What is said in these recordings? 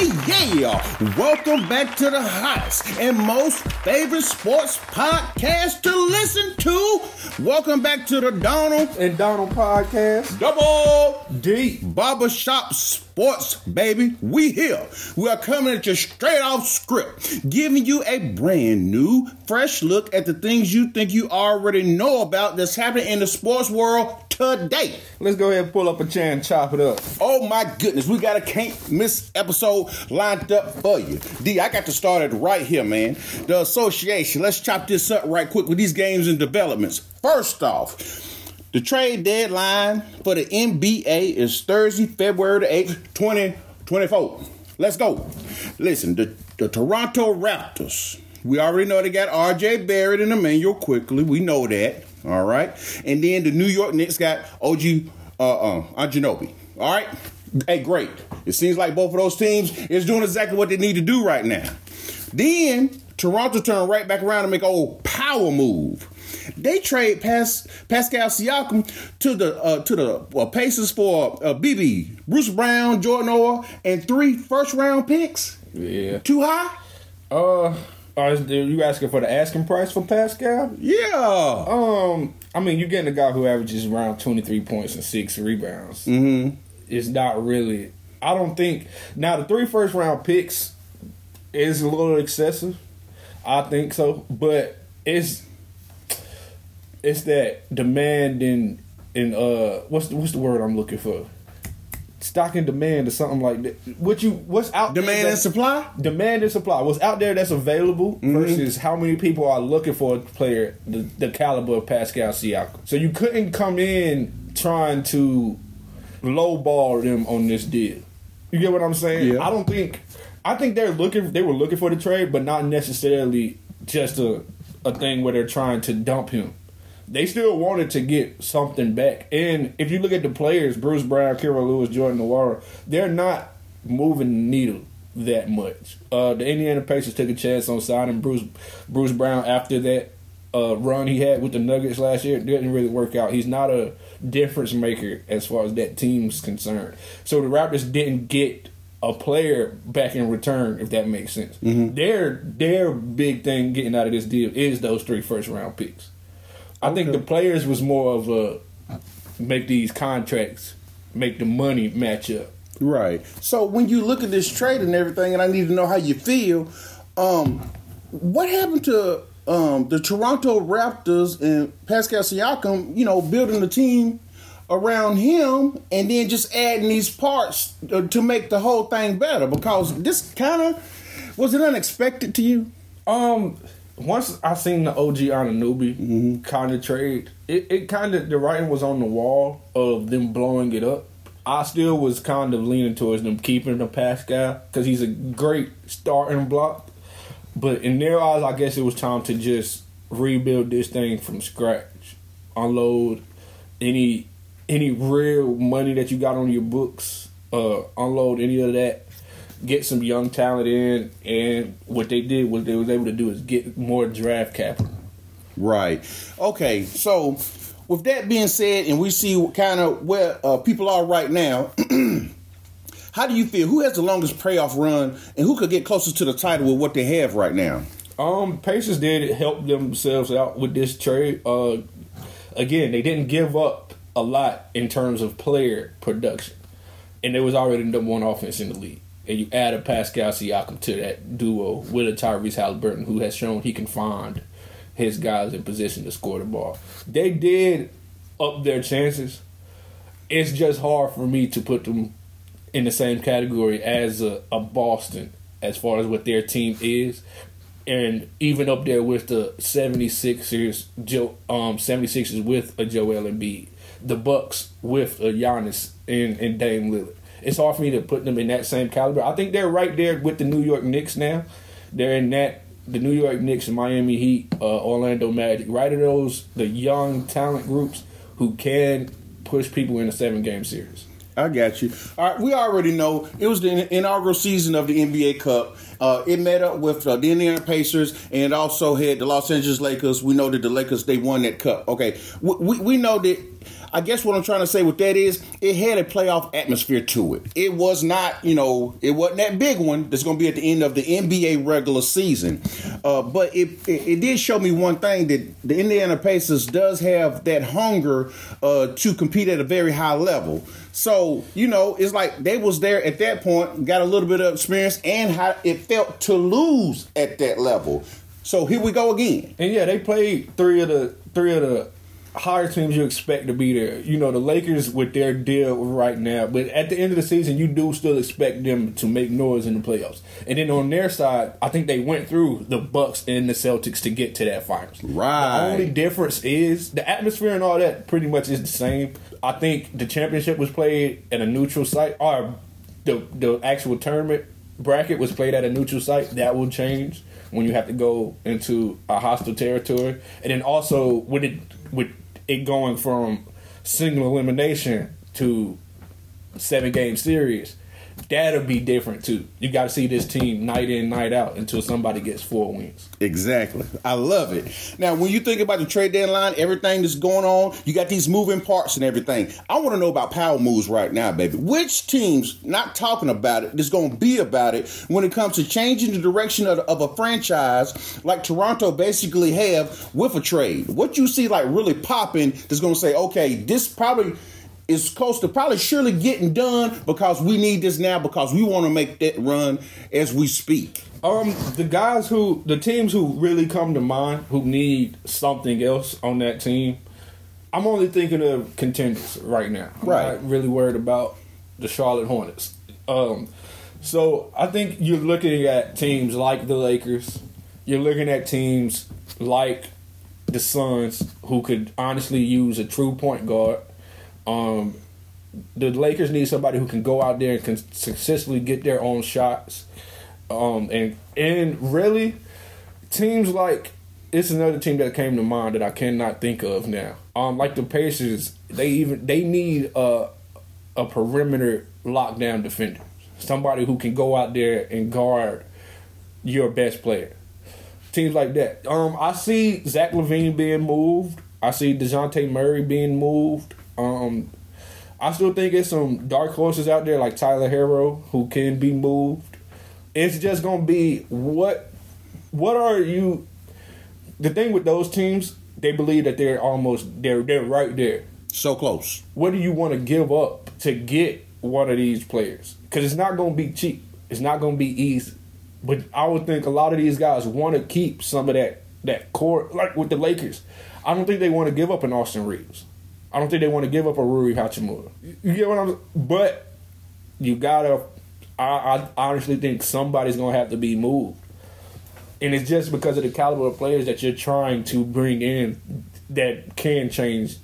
everybody. Yeah. Welcome back to the hottest and most favorite sports podcast to listen to. Welcome back to the Donald and Donald podcast. Double D Barbershop Sports, baby. We here. We are coming at you straight off script, giving you a brand new, fresh look at the things you think you already know about that's happening in the sports world today. Let's go ahead and pull up a chair and chop it up. Oh my goodness, we got a can't miss episode lined up for you. D, I got to start it right here, man. The association. Let's chop this up right quick with these games and developments. First off, the trade deadline for the NBA is Thursday, February the 8th, 2024. Let's go. Listen, the, the Toronto Raptors. We already know they got RJ Barrett and Immanuel Quickley. We know that. All right. And then the New York Knicks got OG uh, uh, Anunoby. All right. Hey, great. It seems like both of those teams is doing exactly what they need to do right now. Then Toronto turned right back around and make old power move. They trade Pas- Pascal Siakam to the uh, to the uh, Pacers for uh, BB, Bruce Brown, Jordan Nwora, and three first round picks. Yeah. Too high? Uh, are you asking for the asking price for Pascal? Yeah. Um, I mean, you're getting a guy who averages around 23 points and six rebounds. Mm-hmm. It's not really. I don't think now the three first round picks is a little excessive. I think so, but it's it's that demand and and uh what's the, what's the word I'm looking for? Stock and demand or something like that. What you what's out demand there and supply? Demand and supply. What's out there that's available mm-hmm. versus how many people are looking for a player the, the caliber of Pascal Siakam. So you couldn't come in trying to lowball them on this deal. You get what I'm saying? Yeah. I don't think I think they're looking they were looking for the trade, but not necessarily just a a thing where they're trying to dump him they still wanted to get something back. And if you look at the players, Bruce Brown, Kira Lewis, Jordan Nwora, they're not moving the needle that much. Uh, the Indiana Pacers took a chance on signing Bruce Bruce Brown after that uh, run he had with the Nuggets last year. It didn't really work out. He's not a difference maker as far as that team's concerned. So the Raptors didn't get a player back in return, if that makes sense. Mm-hmm. Their their big thing getting out of this deal is those three first round picks. I think the players was more of a make these contracts make the money match up. Right. So when you look at this trade and everything, and I need to know how you feel, um, what happened to um, the Toronto Raptors and Pascal Siakam? You know, building the team around him and then just adding these parts uh, to make the whole thing better. Because this kind of was it unexpected to you? Um once I seen the OG Anunoby mm-hmm. kind of trade, it, it kind of the writing was on the wall of them blowing it up. I still was kind of leaning towards them keeping the Pascal because he's a great starting block. But in their eyes, I guess it was time to just rebuild this thing from scratch, unload any any real money that you got on your books, uh, unload any of that get some young talent in, and what they did, what they was able to do, is get more draft capital. Right. Okay. So, with that being said, and we see kind of where uh, people are right now. how do you feel? Who has the longest playoff run, and who could get closest to the title with what they have right now? Um, Pacers did help themselves out with this trade. Uh, again, they didn't give up a lot in terms of player production, and it was already the number one offense in the league and you add a Pascal Siakam to that duo with a Tyrese Halliburton who has shown he can find his guys in position to score the ball. They did up their chances. It's just hard for me to put them in the same category as a, a Boston as far as what their team is. And even up there with the 76ers, Joe, um, 76ers with a Joel Embiid, the Bucks with a Giannis and, and Dame Lillard it's hard for me to put them in that same caliber. I think they're right there with the New York Knicks now. They're in that the New York Knicks Miami Heat, uh, Orlando Magic, right of those the young talent groups who can push people in a seven game series. I got you. All right, we already know it was the inaugural season of the NBA Cup. Uh, it met up with uh, the Indiana Pacers and also had the Los Angeles Lakers. We know that the Lakers they won that cup. Okay, we, we, we know that I guess what I'm trying to say with that is it had a playoff atmosphere to it. It was not, you know, it wasn't that big one that's going to be at the end of the NBA regular season. Uh, but it, it, it did show me one thing that the Indiana Pacers does have that hunger uh, to compete at a very high level. So you know, it's like they was there at that point, got a little bit of experience, and how it felt to lose at that level. So here we go again. And yeah, they played three of the three of the higher teams you expect to be there. You know, the Lakers with their deal right now, but at the end of the season, you do still expect them to make noise in the playoffs. And then on their side, I think they went through the Bucks and the Celtics to get to that finals. Right. The only difference is the atmosphere and all that pretty much is the same. I think the championship was played at a neutral site, or the the actual tournament bracket was played at a neutral site. That will change when you have to go into a hostile territory, and then also with it with it going from single elimination to seven game series, that'll be different too. You got to see this team night in, night out until somebody gets four wins. Exactly. I love it. Now, when you think about the trade deadline, everything that's going on, you got these moving parts and everything. I want to know about power moves right now, baby. Which teams, not talking about it, is going to be about it when it comes to changing the direction of, of a franchise like Toronto basically have with a trade? What you see like really popping that's going to say, okay, this probably is close to probably surely getting done because we need this now because we want to make that run as we speak. Um, the guys who, the teams who really come to mind who need something else on that team, I'm only thinking of contenders right now. I'm Right. not really worried about the Charlotte Hornets. Um, so I think you're looking at teams like the Lakers. You're looking at teams like the Suns who could honestly use a true point guard. Um, the Lakers need somebody who can go out there and can successfully get their own shots. Um, and and really, teams like it's another team that came to mind that I cannot think of now. Um, like the Pacers, they even they need a a perimeter lockdown defender, somebody who can go out there and guard your best player. Teams like that. Um, I see Zach LaVine being moved. I see Dejounte Murray being moved. Um, I still think it's some dark horses out there like Tyler Herro who can be moved. It's just gonna be what what are you the thing with those teams, they believe that they're almost they're they're right there. So close. What do you want to give up to get one of these players? Because it's not going to be cheap. It's not going to be easy. But I would think a lot of these guys want to keep some of that that core, like with the Lakers. I don't think they want to give up an Austin Reaves. I don't think they want to give up a Rui Hachimura. You get what I'm? But you gotta. I, I honestly think somebody's gonna have to be moved, and it's just because of the caliber of players that you're trying to bring in that can change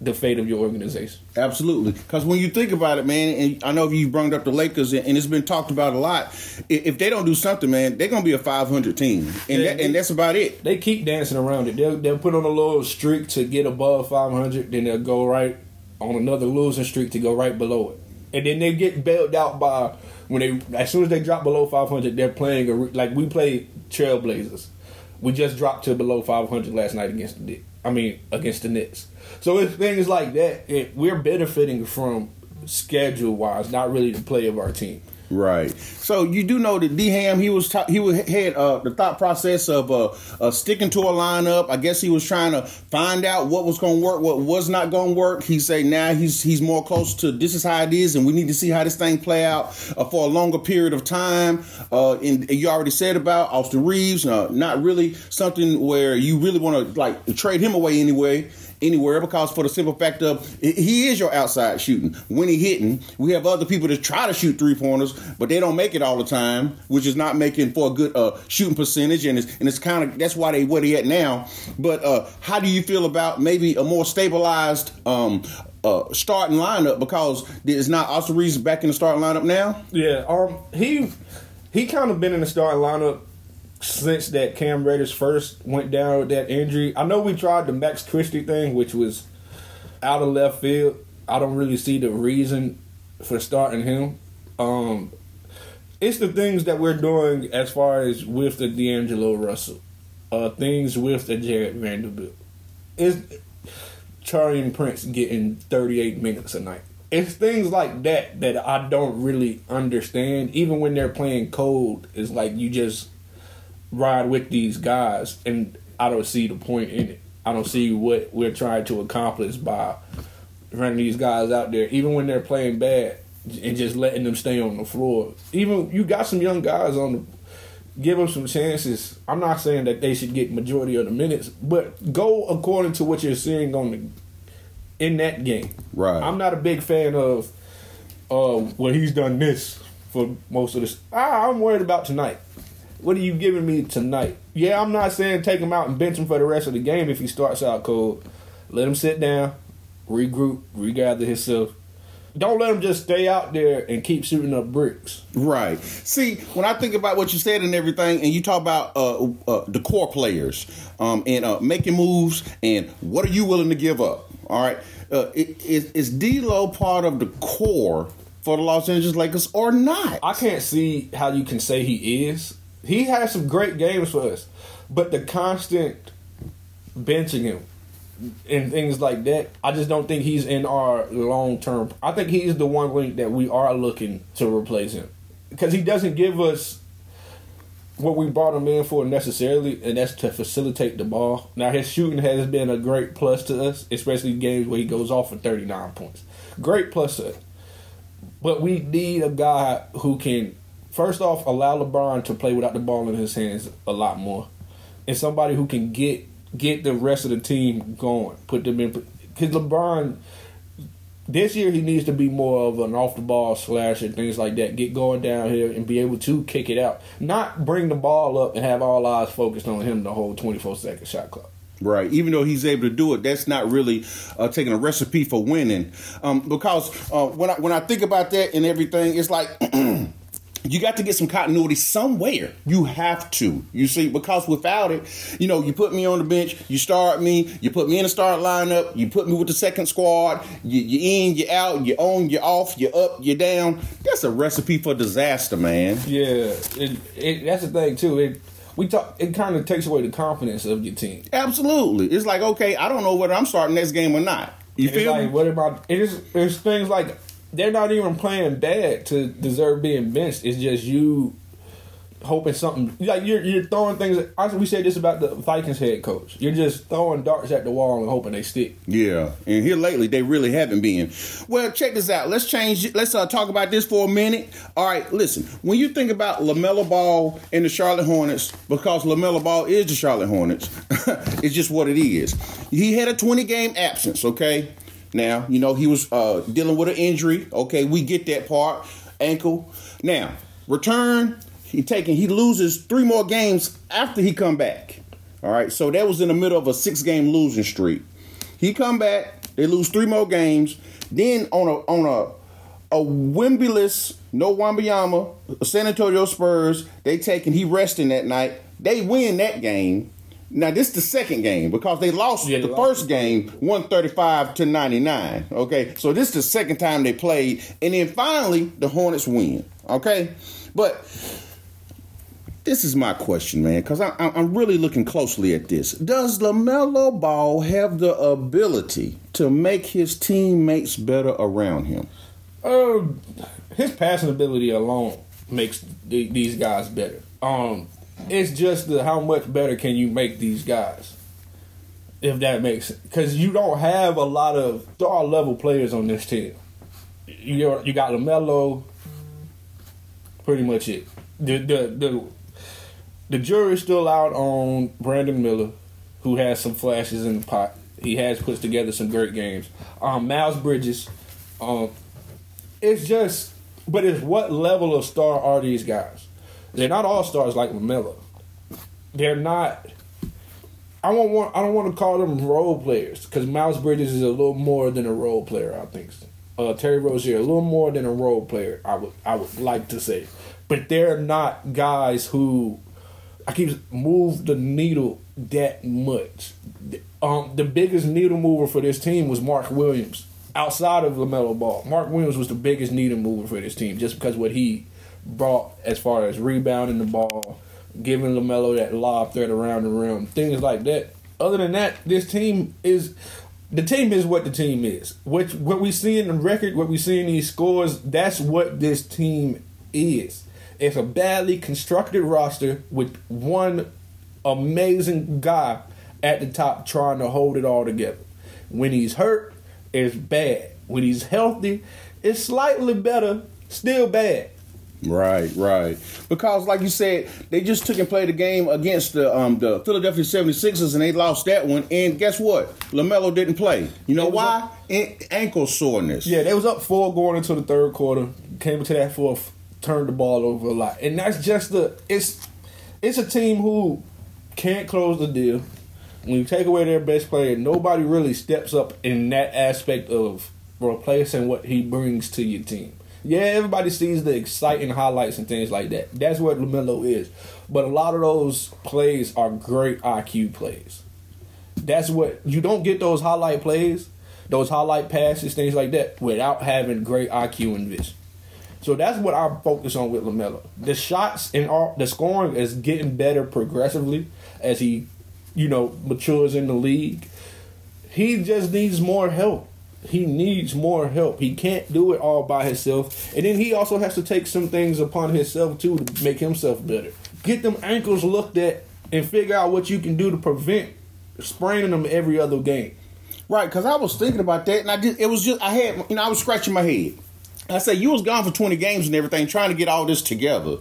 the fate of your organization. Absolutely, because when you think about it, man, and I know you brought up the Lakers, and it's been talked about a lot. If they don't do something, man, they're gonna be a 500 team, and that, and that's about it. They keep dancing around it. They'll, they'll put on a little streak to get above 500, then they'll go right on another losing streak to go right below it. And then they get bailed out by when they as soon as they drop below 500, they're playing a, like we play Trailblazers. We just dropped to below 500 last night against the. I mean against the Knicks. So it's things like that. It, we're benefiting from schedule wise, not really the play of our team. Right. So you do know that D Ham he was ta- he was had uh, the thought process of uh, uh, sticking to a lineup. I guess he was trying to find out what was going to work, what was not going to work. He say now he's he's more close to this is how it is, and we need to see how this thing play out uh, for a longer period of time. Uh, and you already said about Austin Reaves, uh, not really something where you really want to like trade him away anyway anywhere because for the simple fact of he is your outside shooting. When he hitting we have other people that try to shoot three pointers but they don't make it all the time which is not making for a good uh, shooting percentage and it's and it's kind of that's why they where they at now. But uh, how do you feel about maybe a more stabilized um, uh, starting lineup? Because there's not Austin Reaves back in the starting lineup now? Yeah, um, he he kind of been in the starting lineup since that Cam Reddish first went down with that injury. I know we tried the Max Christie thing, which was out of left field. I don't really see the reason for starting him. Um, it's the things that we're doing as far as with the D'Angelo Russell, uh, things with the Jarred Vanderbilt. It's Taurean Prince getting 38 minutes a night. It's things like that that I don't really understand. Even when they're playing cold, it's like you just ride with these guys, and I don't see the point in it. I don't see what we're trying to accomplish by running these guys out there, even when they're playing bad, and just letting them stay on the floor. Even you got some young guys on the give them some chances. I'm not saying that they should get majority of the minutes, but go according to what you're seeing on the in that game. Right. I'm not a big fan of uh well he's done this for most of this. Ah, I'm worried about tonight. What are you giving me tonight? Yeah, I'm not saying take him out and bench him for the rest of the game if he starts out cold. Let him sit down, regroup, regather himself. Don't let him just stay out there and keep shooting up bricks. Right. See, when I think about what you said and everything, and you talk about uh, uh, the core players um, and uh, making moves, and what are you willing to give up? All right. Uh, is, is D'Lo part of the core for the Los Angeles Lakers or not? I can't see how you can say he is. He has some great games for us, but the constant benching him and things like that, I just don't think he's in our long term. I think he's the one link that we are looking to replace him because he doesn't give us what we brought him in for necessarily, and that's to facilitate the ball. Now his shooting has been a great plus to us, especially games where he goes off for thirty nine points. Great plus to us. But we need a guy who can first off allow LeBron to play without the ball in his hands a lot more, and somebody who can get get the rest of the team going, put them in. Because LeBron, this year he needs to be more of an off the ball slasher, things like that. Get going down here and be able to kick it out, not bring the ball up and have all eyes focused on him the whole twenty four second shot clock. Right. Even though he's able to do it, that's not really uh, taking a recipe for winning. Um, because uh, when I when I think about that and everything, it's like. you got to get some continuity somewhere. You have to. You see, because without it, you know, you put me on the bench, you start me, you put me in the start lineup, you put me with the second squad, you, you in, you out, you on, you off, you up, you down. That's a recipe for disaster, man. Yeah, it, it, that's the thing too. It we talk. It kind of takes away the confidence of your team. Absolutely. It's like okay, I don't know whether I'm starting next game or not. You It's feel like, what about? It is. There's things like they're not even playing bad to deserve being benched. It's just you hoping something like you're you're throwing things. I, we said this about the Vikings head coach. You're just throwing darts at the wall and hoping they stick. Yeah, and here lately they really haven't been. Well, check this out. Let's change. Let's uh, talk about this for a minute. All right, listen. When you think about LaMelo Ball and the Charlotte Hornets, because LaMelo Ball is the Charlotte Hornets, it's just what it is. He had a 20 game absence. Okay, now you know he was uh, dealing with an injury. Okay, we get that part. Ankle. Now return. He taking. He loses three more games after he come back. All right, so that was in the middle of a six game losing streak. He come back, they lose three more games. Then on a on a a Wimby-less, no Wembanyama, San Antonio Spurs, they taking he resting that night. They win that game. Now this is the second game because they lost Yeah, they the lost. first game 135 to 99. Okay. So this is the second time they played. And then finally the Hornets win. Okay. But this is my question, man, because I'm really looking closely at this. Does LaMelo Ball have the ability to make his teammates better around him? Uh, his passing ability alone makes th- these guys better. Um, it's just the how much better can you make these guys, if that makes sense. Because you don't have a lot of star level players on this team. You you got Lamelo, pretty much it. The the the the jury's still out on Brandon Miller, who has some flashes in the pot. He has put together some great games. Um, Miles Bridges, um, it's just, but it's what level of star are these guys? They're not all stars like Lamelo. They're not. I don't want. I don't want to call them role players because Miles Bridges is a little more than a role player. I think. Uh, Terry Rozier a little more than a role player. I would. I would like to say, but they're not guys who. I keep move the needle that much. Um, the biggest needle mover for this team was Mark Williams outside of Lamelo Ball, Mark Williams was the biggest needle mover for this team, just because what he brought as far as rebounding the ball, giving Lamelo that lob threat around the rim, things like that. Other than that, this team is the team is what the team is. What what we see in the record, what we see in these scores, that's what this team is. It's a badly constructed roster with one amazing guy at the top trying to hold it all together. When he's hurt, it's bad. When he's healthy, it's slightly better, still bad. Right, right. Because like you said, they just took and played a game against the um, the Philadelphia 76ers and they lost that one. And guess what? LaMelo didn't play. You know why? An- ankle soreness. Yeah, they was up four going into the third quarter. Came into that fourth, turned the ball over a lot, and that's just the it's it's a team who can't close the deal. When you take away their best player, nobody really steps up in that aspect of replacing what he brings to your team. Yeah, everybody sees the exciting highlights and things like that. That's what LaMelo is. But a lot of those plays are great IQ plays. That's what you don't get those highlight plays, those highlight passes, things like that, without having great IQ and vision. So that's what I focus on with Lamelo. The shots and all the scoring is getting better progressively as he, you know, matures in the league. He just needs more help. He needs more help. He can't do it all by himself. And then he also has to take some things upon himself too to make himself better. Get them ankles looked at and figure out what you can do to prevent spraining them every other game. Right, because I was thinking about that, and I did. It was just I had, you know, I was scratching my head. I said, "You was gone for twenty games and everything, trying to get all this together.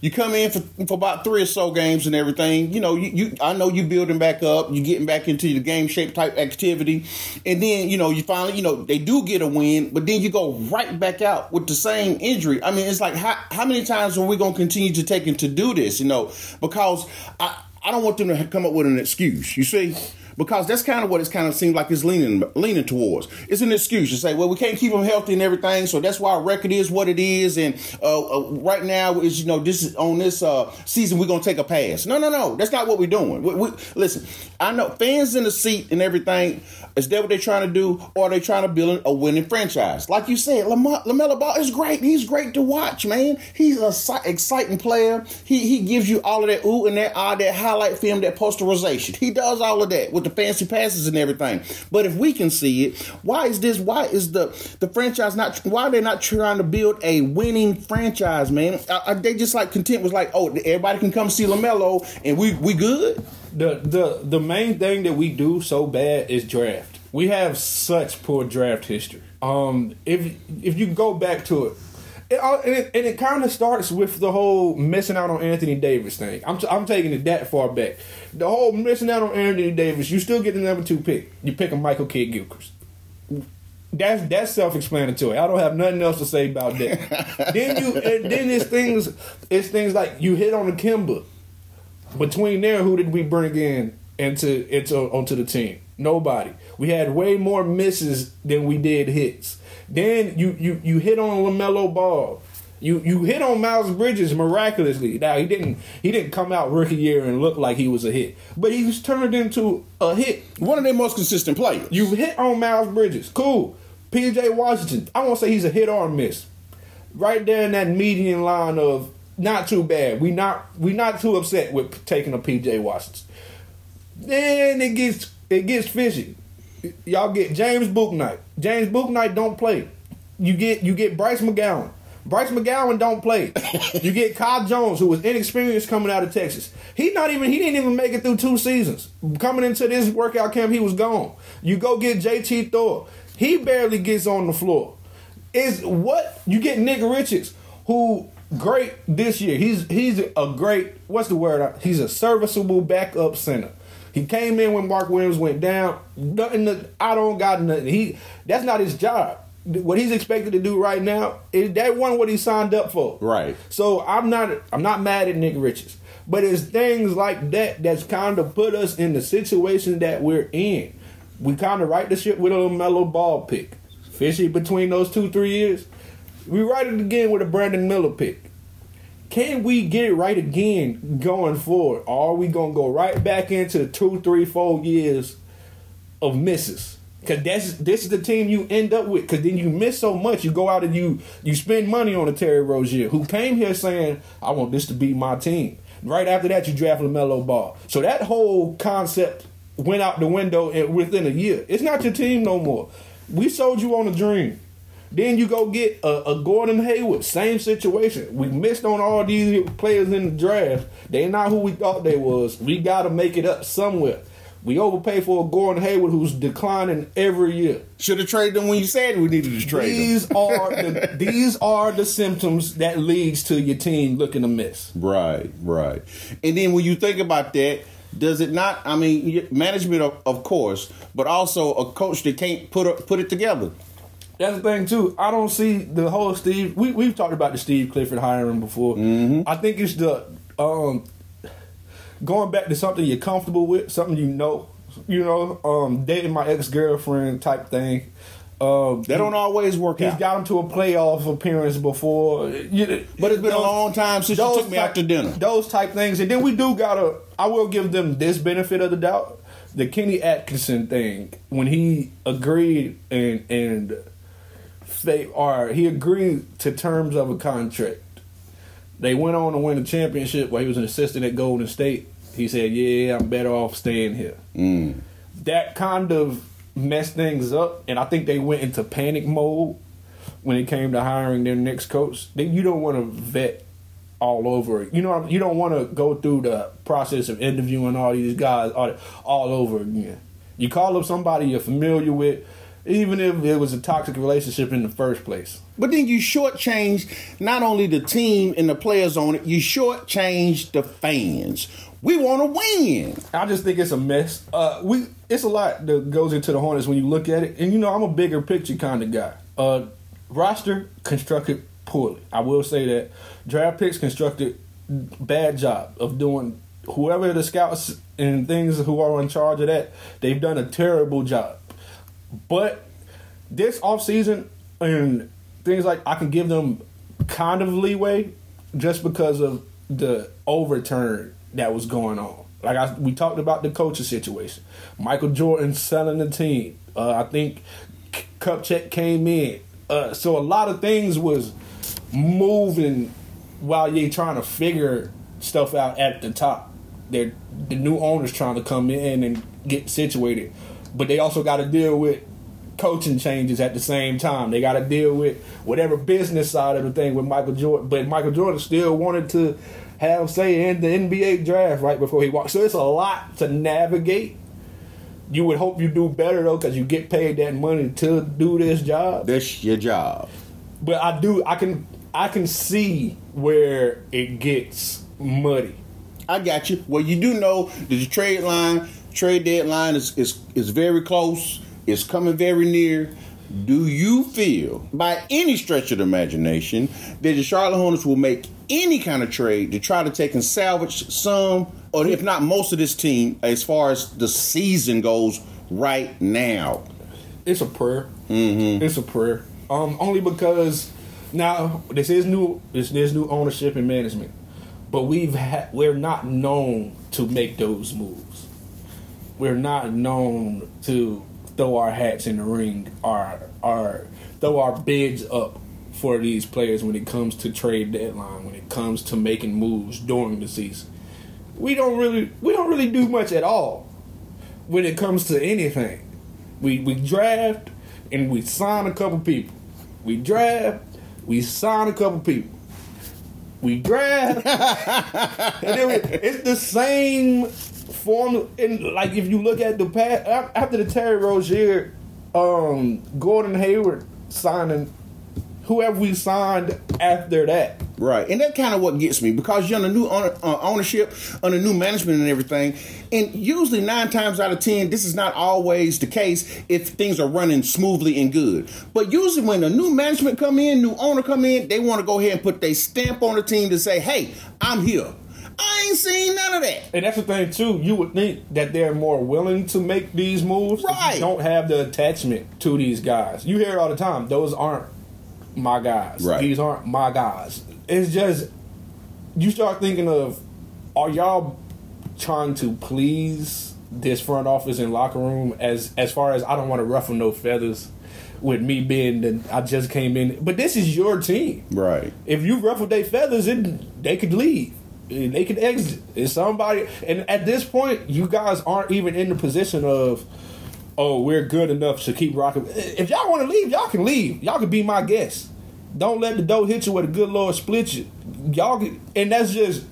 You come in for, for about three or so games and everything. You know, you, you I know you building back up, you getting back into the game shape type activity, and then you know you finally, you know, they do get a win, but then you go right back out with the same injury. I mean, it's like how how many times are we going to continue to take and to do this? You know, because I I don't want them to come up with an excuse. You see because that's kind of what it's kind of seems like it's leaning leaning towards. It's an excuse to say, well, we can't keep them healthy and everything, so that's why our record is what it is. And uh, uh, right now is you know this is on this uh, season we're gonna take a pass. No, no, no, that's not what we're doing. We, we, listen, I know fans in the seat and everything. Is that what they're trying to do, or are they trying to build a winning franchise? Like you said, Lamar, Lamelo Ball is great. He's great to watch, man. He's a exciting player. He he gives you all of that ooh and that ah, that highlight film, that posterization. He does all of that with the fancy passes and everything. But if we can see it, why is this? Why is the the franchise not? Why are they not trying to build a winning franchise, man? Are, are they just like content was like, oh, everybody can come see Lamelo and we we good? The the the main thing that we do so bad is draft. We have such poor draft history. Um, if if you go back to it, it, and it, and it kind of starts with the whole missing out on Anthony Davis thing. I'm, t- I'm taking it that far back. The whole missing out on Anthony Davis, you still get the number two pick. You pick a Michael Kidd Gilchrist. That's that's self explanatory. I don't have nothing else to say about that. then you and then it's things it's things like you hit on the Kemba. Between there, who did we bring in into into onto the team? Nobody. We had way more misses than we did hits. Then you you you hit on Lamelo Ball. You you hit on Miles Bridges miraculously. Now he didn't he didn't come out rookie year and look like he was a hit, but he's turned into a hit. One of their most consistent players. You hit on Miles Bridges, cool. P.J. Washington, I won't say he's a hit or a miss. Right there in that median line of not too bad. We not we not too upset with taking a P.J. Washington. Then it gets it gets fishy. Y'all get James Bouknight. James Bouknight don't play. You get you get Bryce McGowan. Bryce McGowan don't play. you get Kyle Jones, who was inexperienced coming out of Texas. He not even he didn't even make it through two seasons. Coming into this workout camp, he was gone. You go get JT Thor. He barely gets on the floor. Is what you get Nick Richards, who great this year. He's he's a great what's the word? He's a serviceable backup center. He came in when Mark Williams went down. Nothing. I don't got nothing. He that's not his job. What he's expected to do right now is that one what he signed up for. Right. So I'm not I'm not mad at Nick Richards, but it's things like that that's kind of put us in the situation that we're in. We kind of right the ship with a mellow ball pick. Fishy between those two three years. We write it again with a Brandon Miller pick. Can we get it right again going forward? Or are we gonna go right back into two, three, four years of misses? Cause that's this is the team you end up with. Cause then you miss so much. You go out and you you spend money on a Terry Rozier who came here saying, "I want this to be my team." Right after that, you draft Lamelo Ball. So that whole concept went out the window within a year. It's not your team no more. We sold you on a dream. Then you go get a, a Gordon Hayward, same situation. We missed on all these players in the draft. They not who we thought they was. We got to make it up somewhere. We overpay for a Gordon Hayward who's declining every year. Should have traded them when you said we needed to trade These them. are the, these are the symptoms that leads to your team looking a mess. Right, right. And then when you think about that, does it not? I mean, management of, of course, but also a coach that can't put a, put it together. That's the thing too. I don't see the whole Steve. We we've talked about the Steve Clifford hiring before. I think it's the um, going back to something you're comfortable with, something you know. You know, um, dating my ex girlfriend type thing. Um, That don't always work He's out. got him to a playoff appearance before. You- But it's been a long time since you took me type- out to dinner. Those type things, and then we do gotta. I will give them this benefit of the doubt. The Kenny Atkinson thing when he agreed and and they are he agreed to terms of a contract. They went on to win a championship while he was an assistant at Golden State. He said, "Yeah, I'm better off staying here." Mm. That kind of messed things up, and I think they went into panic mode when it came to hiring their next coach. They, you don't want to vet all over. You know, you don't want to go through the process of interviewing all these guys all, all over again. You call up somebody you're familiar with, even if it was a toxic relationship in the first place. But then you shortchange not only the team and the players on it, you shortchange the fans. We want to win. I just think it's a mess. Uh, we it's a lot that goes into the Hornets when you look at it, and you know I'm a bigger picture kind of guy. Uh, roster constructed poorly. I will say that draft picks constructed bad job of doing. Whoever the scouts and things who are in charge of that, they've done a terrible job. But this offseason and things like I can give them kind of leeway just because of the overturn that was going on. Like I, we talked about the coaching situation. Michael Jordan selling the team. Uh, I think Kupchak came in. Uh, so a lot of things was moving while you're trying to figure stuff out at the top. They're, the new owners trying to come in and get situated, but they also got to deal with coaching changes at the same time. They got to deal with whatever business side of the thing with Michael Jordan. But Michael Jordan still wanted to have say in the NBA draft right before he walked. So it's a lot to navigate. You would hope you do better though, because you get paid that money to do this job. That's your job. But I do, I can, I can see where it gets muddy. I got you. Well, you do know that the trade line, trade deadline is is is very close. It's coming very near. Do you feel, by any stretch of the imagination, that the Charlotte Hornets will make any kind of trade to try to take and salvage some, or if not most of this team, as far as the season goes right now? It's a prayer. Mm-hmm. It's a prayer. Um, only because now this is new. This is new ownership and management, but we've had we're not known to make those moves. We're not known to throw our hats in the ring, our our throw our bids up for these players when it comes to trade deadline, when it comes to making moves during the season. We don't really we don't really do much at all when it comes to anything. We we draft and we sign a couple people. We draft, we sign a couple people. We draft, and then we, it's the same form. And like if you look at the past after the Terry Rozier, um, Gordon Hayward signing, whoever we signed after that. Right, and that kind of what gets me because you're under new owner, uh, ownership, under new management, and everything. And usually, nine times out of ten, this is not always the case if things are running smoothly and good. But usually, when a new management come in, new owner come in, they want to go ahead and put their stamp on the team to say, "Hey, I'm here." I ain't seen none of that. And that's the thing too. You would think that they're more willing to make these moves. if Right. You don't have the attachment to these guys. You hear it all the time. Those aren't my guys. Right. These aren't my guys. It's just you start thinking of are y'all trying to please this front office and locker room as as far as I don't want to ruffle no feathers with me being that I just came in. But this is your team. Right. If you ruffle their feathers, it, they could leave. They can exit. It's somebody, and at this point, you guys aren't even in the position of, oh, we're good enough to keep rocking. If y'all want to leave, y'all can leave. Y'all can be my guest. Don't let the dough hit you with a good Lord split you. Y'all, can, and that's just,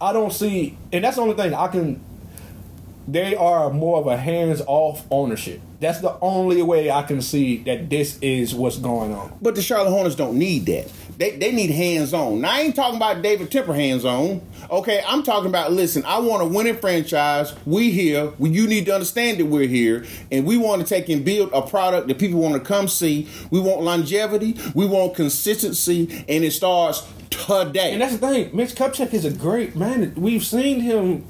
I don't see, and that's the only thing I can. They are more of a hands off ownership. That's the only way I can see that this is what's going on. But the Charlotte Hornets don't need that. They, they need hands on. Now I ain't talking about David Tepper hands on. Okay, I'm talking about listen. I want a winning franchise. We here. We, you need to understand that we're here, and we want to take and build a product that people want to come see. We want longevity. We want consistency, and it starts today. And that's the thing. Mitch Kupchak is a great man. We've seen him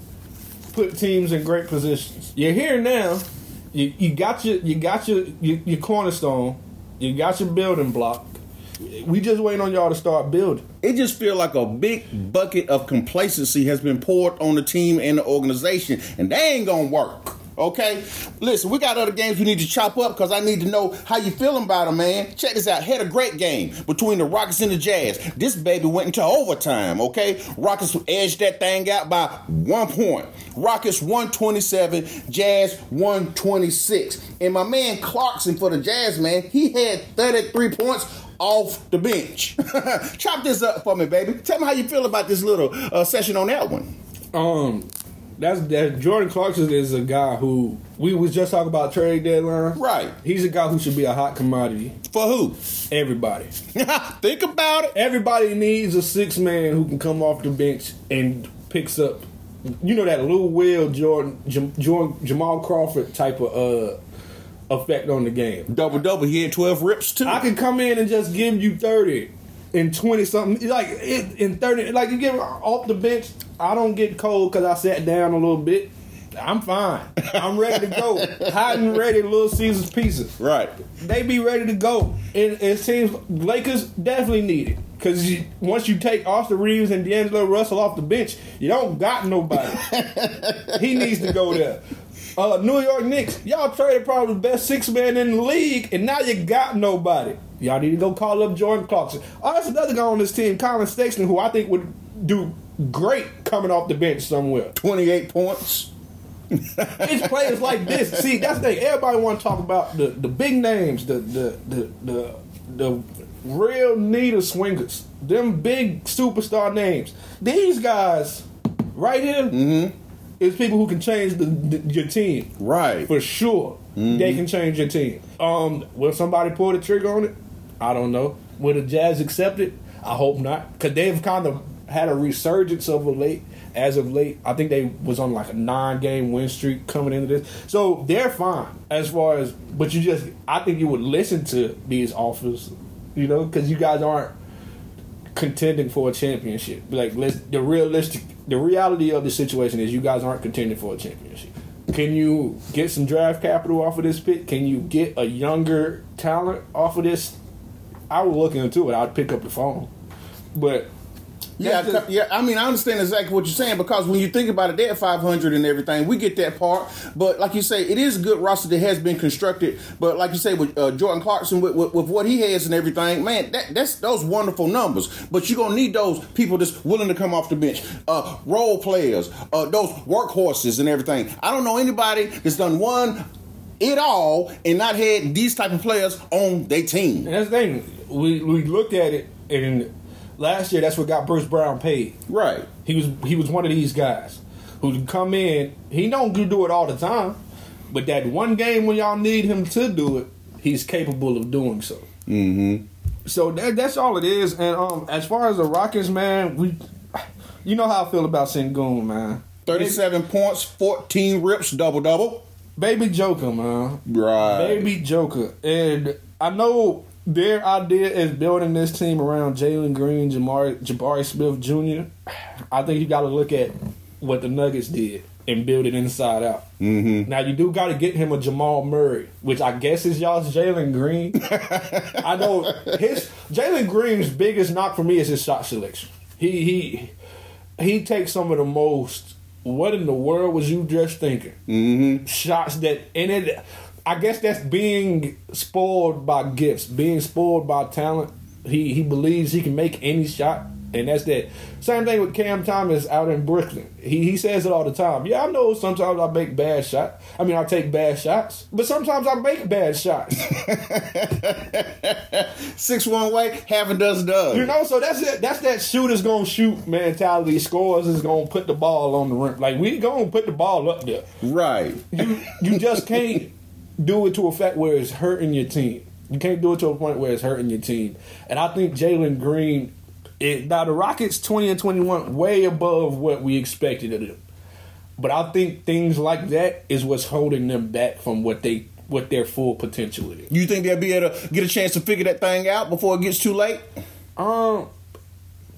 put teams in great positions. You're here now. You, you got your you got your, your your cornerstone. You got your building block. We just waiting on y'all to start building. it just feel like a big bucket of complacency has been poured on the team and the organization, and they ain't gonna work. Okay, listen, we got other games we need to chop up because I need to know how you feeling about them, man. Check this out. Had a great game between the Rockets and the Jazz. This baby went into overtime. Okay, Rockets edged that thing out by one point. Rockets 127, Jazz 126. And my man Clarkson for the Jazz, man, he had 33 points off the bench. Chop this up for me, baby. Tell me how you feel about this little uh, session on that one. Um, that's that. Jordan Clarkson is a guy who we was just talking about trade deadline. Right. He's a guy who should be a hot commodity. For who? Everybody. Think about it. Everybody needs a six man who can come off the bench and picks up. You know that Lou Will, Jordan, Jam, Jordan, Jamal Crawford type of uh, effect on the game. Double double. He had 12 rips too. I can come in and just give you thirty and twenty something. Like it, in thirty, like you get off the bench. I don't get cold because I sat down a little bit. I'm fine. I'm ready to go. Hot and ready, Little Caesars pieces. right. They be ready to go. And it seems Lakers definitely need it. Because once you take Austin Reaves and D'Angelo Russell off the bench, you don't got nobody. he needs to go there. Uh, New York Knicks, y'all traded probably the best six man in the league, and now you got nobody. Y'all need to go call up Jordan Clarkson. Oh, that's another guy on this team, Collin Sexton, who I think would do great coming off the bench somewhere. 28 points. It's players like this. See, that's the thing. Everybody want to talk about the, the big names, the the the the, the real needle swingers, them big superstar names. These guys right here here is people who can change the, the, your team Right. for sure. They can change your team. Um, will somebody pull the trigger on it? I don't know. Will the Jazz accept it? I hope not, because they've kind of had a resurgence of late. As of late, I think they was on like a nine-game win streak coming into this, so they're fine as far as. But you just, I think you would listen to these offers, you know, because you guys aren't contending for a championship. Like, let's the realistic, the reality of the situation is you guys aren't contending for a championship. Can you get some draft capital off of this pick? Can you get a younger talent off of this? I would look into it. I'd pick up the phone, but Yeah, just- yeah. I mean, I understand exactly what you're saying because when you think about it, they're at 500 and everything. We get that part, but like you say, it is a good roster that has been constructed. But like you say, with uh, Jordan Clarkson, with, with, with what he has and everything, man, that, that's those wonderful numbers. But you're gonna need those people that's willing to come off the bench, uh, role players, uh, those workhorses and everything. I don't know anybody that's done one it all and not had these type of players on their team. And that's the thing. We we looked at it, and last year that's what got Bruce Brown paid. Right. He was he was one of these guys who can come in. He don't do it all the time, but that one game when y'all need him to do it, he's capable of doing so. Mm-hmm. So that that's all it is. And um, as far as the Rockets, man, we, you know how I feel about Sengun, man. 37 points, 14 rips, double double. Baby Joker, man. Right. Baby Joker. And I know their idea is building this team around Jalen Green, Jamari, Jabari Smith Jr. I think you got to look at what the Nuggets did and build it inside out. Mm-hmm. Now, you do got to get him a Jamal Murray, which I guess is y'all's Jalen Green. I know his Jalen Green's biggest knock for me is his shot selection. He he he takes some of the most what in the world was you just thinking? Mm-hmm. Shots that and it. I guess that's being spoiled by gifts, being spoiled by talent. He he believes he can make any shot, and that's that. Same thing with Cam Thomas out in Brooklyn. He he says it all the time. Yeah, I know sometimes I make bad shots. I mean, I take bad shots, but sometimes I make bad shots. Six one way, half a dozen the other. You know, so that's it. That's that shooters gonna shoot mentality. Scores is gonna put the ball on the rim. Like we gonna put the ball up there. Right. You you just can't do it to a fact where it's hurting your team. You can't do it to a point where it's hurting your team. And I think Jalen Green, it, now the Rockets twenty and twenty one, way above what we expected of them. But I think things like that is what's holding them back from what they what their full potential is. You think they'll be able to get a chance to figure that thing out before it gets too late? Um,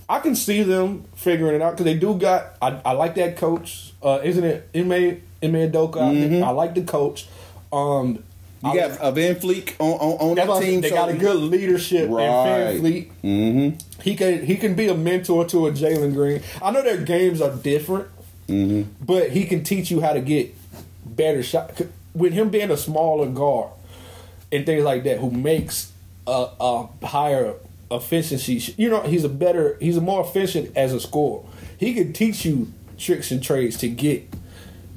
I can see them figuring it out because they do got. I, I like that coach. Uh, isn't it Ime Ime Udoka? Mm-hmm. I like the coach. Um, You I got like- a VanVleet on on, on that team. They so- got a good leadership Right. and VanVleet. Mm-hmm. He can he can be a mentor to a Jalen Green. I know their games are different, Mm-hmm. but he can teach you how to get better shot. With him being a smaller guard and things like that, who makes a, a higher efficiency. You know, he's a better, he's a more efficient as a scorer. He can teach you tricks and trades to get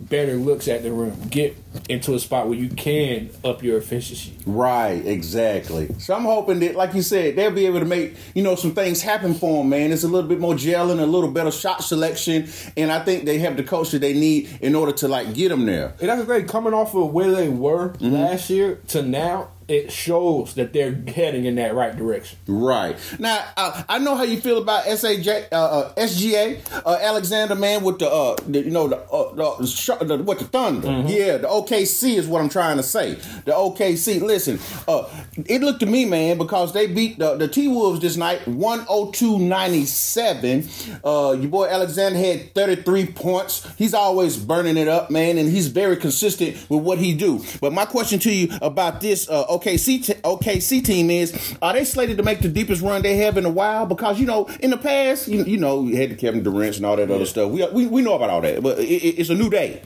better looks at the rim, get into a spot where you can up your efficiency. Right, exactly. So I'm hoping that, like you said, they'll be able to make you know some things happen for them. Man, it's a little bit more gelling, a little better shot selection, and I think they have the that they need in order to like get them there. And that's the thing, coming off of where they were Mm-hmm. last year to now, it shows that they're heading in that right direction. Right now, uh, I know how you feel about Saj uh, uh, SGA uh, Alexander, man, with the, uh, the you know the, uh, the, the what the Thunder, yeah, the OKC is what I'm trying to say. The OKC, listen, uh, it looked to me, man, because they beat the, the T Wolves this night, 102-97. Uh, your boy Alexander had 33 points. He's always burning it up, man, and he's very consistent with what he do. But my question to you about this uh, OKC t- OKC team is: Are they slated to make the deepest run they have in a while? Because you know, in the past, you, you know, you had the Kevin Durant and all that other stuff. We, we we know about all that, but it, it's a new day.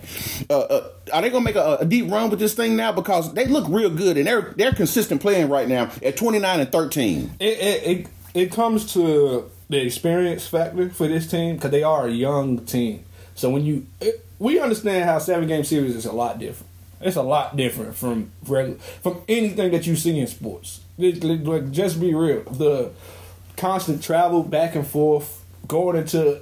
Uh, uh, are they gonna make a, a deep run with this thing now? Because they look real good and they're they're consistent playing right now at 29 and 13. It it it, it comes to the experience factor for this team because they are a young team. So when you it, we understand how seven game series is a lot different. It's a lot different from regular, from anything that you see in sports. It- like, just be real. The constant travel back and forth, going into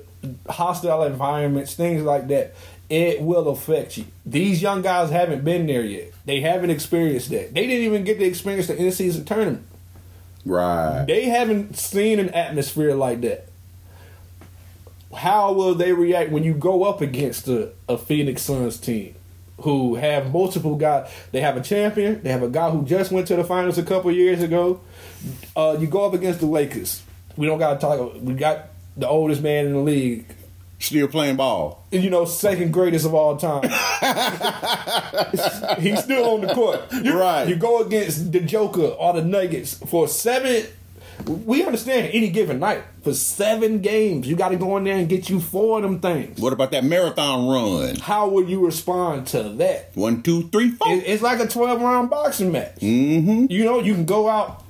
hostile environments, things like that, it will affect you. These young guys haven't been there yet. They haven't experienced that. They didn't even get to experience the in season tournament. Right. They haven't seen an atmosphere like that. How will they react when you go up against a, a Phoenix Suns team who have multiple guys? They have a champion. They have a guy who just went to the finals a couple years ago. Uh, you go up against the Lakers. We don't got to talk. We got the oldest man in the league. Still playing ball. You know, second greatest of all time. He's still on the court. You, Right. You go against the Joker or the Nuggets for seven. We understand any given night for seven games, you got to go in there and get you four of them things. What about that marathon run? How would you respond to that? One, two, three, four. It- It's like a twelve round boxing match. Mm-hmm. You know, you can go out,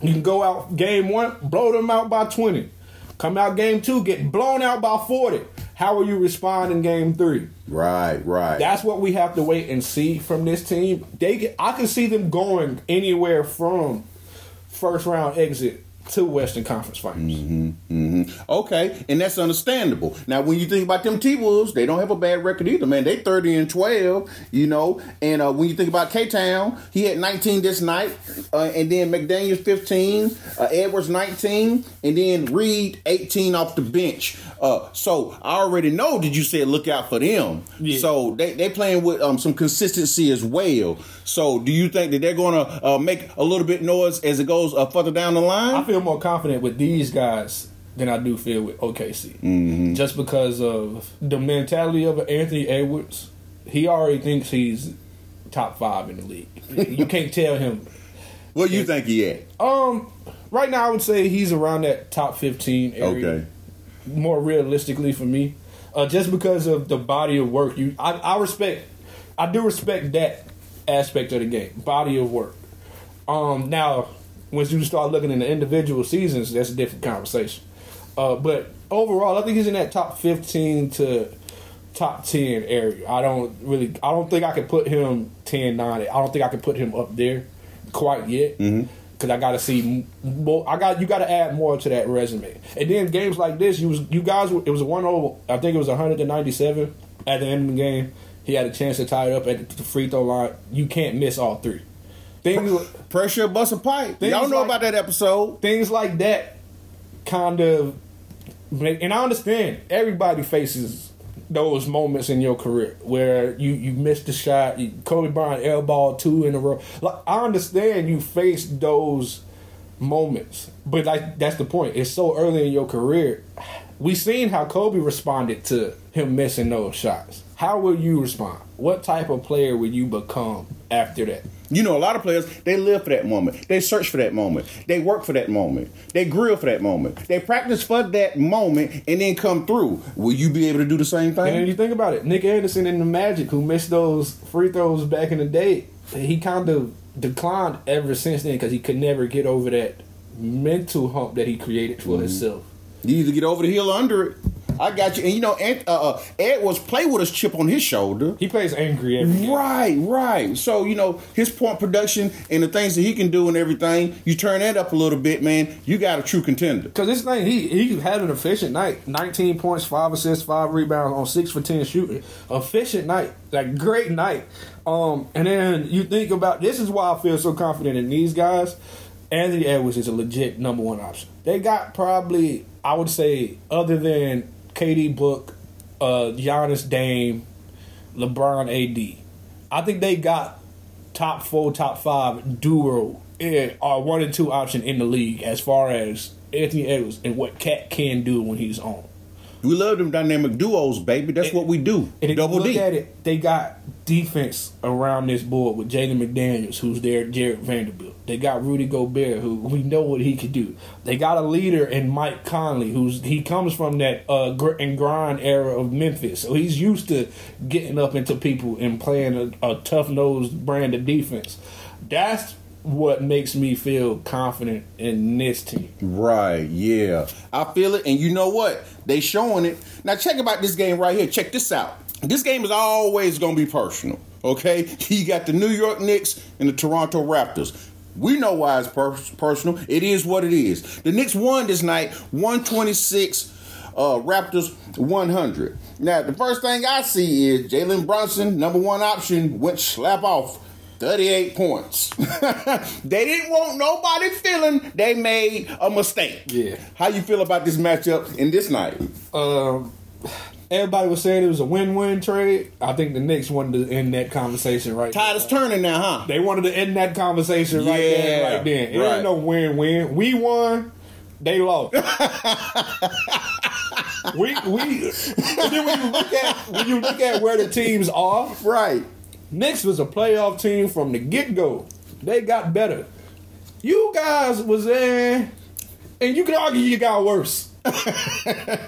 you can go out game one, blow them out by twenty. Come out game two, get blown out by forty. How will you respond in game three? Right, right. That's what we have to wait and see from this team. They, get- I can see them going anywhere from first round exit to Western Conference Finals. Okay, and that's understandable. Now, when you think about them T Wolves, they don't have a bad record either, man. They thirty and twelve, you know. And uh, when you think about K Town, he had nineteen this night, uh, and then McDaniel's fifteen, uh, Edwards nineteen, and then Reid eighteen off the bench. Uh, so I already know that you said look out for them. Yeah. So they they playing with um, some consistency as well. So do you think that they're going to uh, make a little bit noise as it goes uh, further down the line? Feel more confident with these guys than I do feel with OKC. Just because of the mentality of Anthony Edwards. He already thinks he's top five in the league. you can't tell him. What you think he at? Um, right now I would say he's around that top fifteen area. Okay. more realistically for me. uh, just because of the body of work. You, I, I respect, I do respect that aspect of the game, body of work. Um, now, once you start looking in the individual seasons, that's a different conversation. Uh, but overall, I think he's in that top fifteen to top ten area. I don't really, I don't think I could put him 10, 9. I don't think I could put him up there quite yet. Cause I gotta see more. I got you got to add more to that resume. And then games like this, you was you guys. It was a one over. I think it was 197 at the end of the game. He had a chance to tie it up at the free throw line. You can't miss all three. Things Pressure bust a pipe. Y'all know like- about that episode. things like that kind of make- and I understand everybody faces those moments in your career where you you missed the shot, you, Kobe Bryant airball two in a row. Like I understand you face those moments, but like that's the point. It's so early in your career. We seen how Kobe responded to him missing those shots. How will you respond? What type of player will you become after that? You know, a lot of players, they live for that moment. They search for that moment. They work for that moment. They grill for that moment. They practice for that moment and then come through. Will you be able to do the same thing? And you think about it, Nick Anderson in the Magic, who missed those free throws back in the day, he kind of declined ever since then because he could never get over that mental hump that he created for mm-hmm. himself. You either get over the hill or under it. I got you. And you know, Ant, uh, uh, Ed was play with his chip on his shoulder. He plays angry every game. Right, right. So you know his point production and the things that he can do and everything. You turn that up a little bit, man. You got a true contender. Because this thing, he he had an efficient night. 19 points, 5 assists, 5 rebounds on 6 for 10 shooting. Efficient night. Like, great night. Um, And then you think about this is why I feel so confident in these guys. Anthony Edwards is a legit number one option. They got probably, I would say, other than KD Book, uh, Giannis Dame, LeBron AD, I think they got top four, top five duo eh, are one and two option in the league as far as Anthony Edwards and what KAT can do when he's on. We love them dynamic duos, baby. That's what we do. And Double D. at it, they got defense around this board with Jaden McDaniels, who's there, Jarred Vanderbilt. They got Rudy Gobert, who we know what he could do. They got a leader in Mike Conley, who's he comes from that uh, and grind era of Memphis, so he's used to getting up into people and playing a, a tough nosed brand of defense. That's what makes me feel confident in this team. Right, yeah. I feel it, and you know what? They showing it. Now check about this game right here. Check this out. This game is always gonna be personal. Okay? You got the New York Knicks and the Toronto Raptors. We know why it's per- personal. It is what it is. The Knicks won this night, 126 uh, Raptors 100. Now, the first thing I see is Jalen Brunson, number one option, went slap off 38 points. they didn't want nobody feeling they made a mistake. Yeah. How you feel about this matchup in this night? um, everybody was saying it was a win-win trade. I think the Knicks wanted to end that conversation right. Tide is turning now, huh? They wanted to end that conversation right Yeah, there, right then. It right. ain't no win-win. We won. They lost. we we. and then when you look at when you look at where the teams are, Right. Knicks was a playoff team from the get-go. They got better. You guys was there, and you can argue you got worse.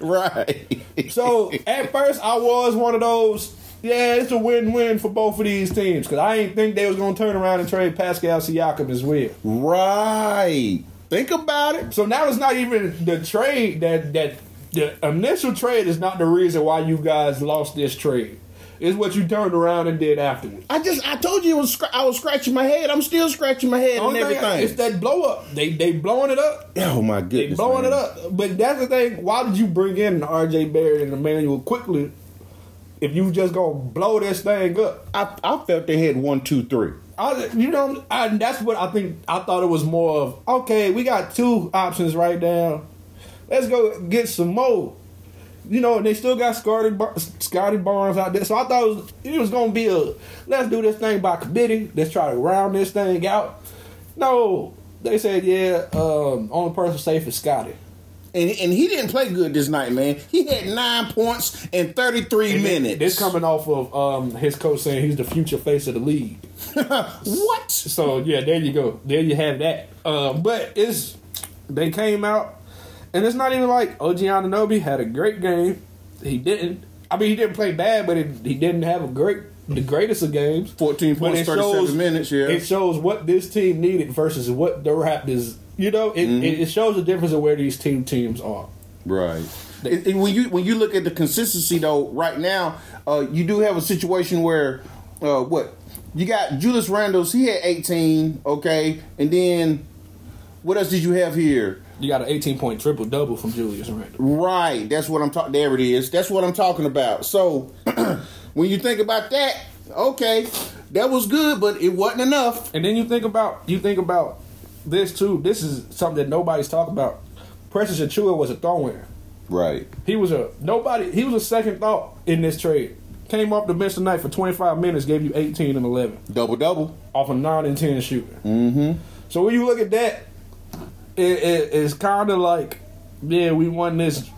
Right. So at first, I was one of those. Yeah, it's a win-win for both of these teams because I didn't think they was gonna turn around and trade Pascal Siakam as well. right. Think about it. So now it's not even the trade that that the initial trade is not the reason why you guys lost this trade. It's what you turned around and did afterwards. I just I told you it was I was scratching my head. I'm still scratching my head and Only everything. It's that blow up. They they blowing it up. oh my They goodness. blowing man. it up. But that's the thing. Why did you bring in R.J. Barrett and Immanuel Quickley if you just gonna blow this thing up? I, I felt they had one, two, three. I, you know, I, that's what I think. I thought it was more of okay. We got two options right now. Let's go get some more. You know, they still got Scotty, Bar- Scotty Barnes out there. So I thought it was, it was going to be a let's do this thing by committee. Let's try to round this thing out. No, they said yeah. Um, only person safe is Scotty. And, and he didn't play good this night, man. He had nine points in 33 minutes. This coming off of um, his coach saying he's the future face of the league. what? So yeah, there you go. There you have that. Um, but it's they came out, and it's not even like OG Anunoby had a great game. he didn't. I mean, he didn't play bad, but it, he didn't have a great, the greatest of games. 14 points, 37 shows- minutes, yeah. It shows what this team needed versus what the Raptors. You know, it, Mm-hmm. it, it shows the difference of where these team teams are. Right. When you when you look at the consistency though, right now, uh, you do have a situation where uh, what you got Julius Randles, he had 18, okay, and then what else did you have here? You got an 18 point triple double from Julius Randle. Right, that's what I'm talking. There it is. That's what I'm talking about. So when you think about that, okay, that was good, but it wasn't enough. And then you think about you think about this too. This is something that nobody's talking about. Precious Achiuwa was a throw-in. Right. He was a nobody. He was a second thought in this trade. Came off the bench tonight for 25 minutes, gave you 18 and 11 Double double. off a 9 and 10 shooter. Mm-hmm. So when you look at that, it, it, it's kind of like, yeah, we won this.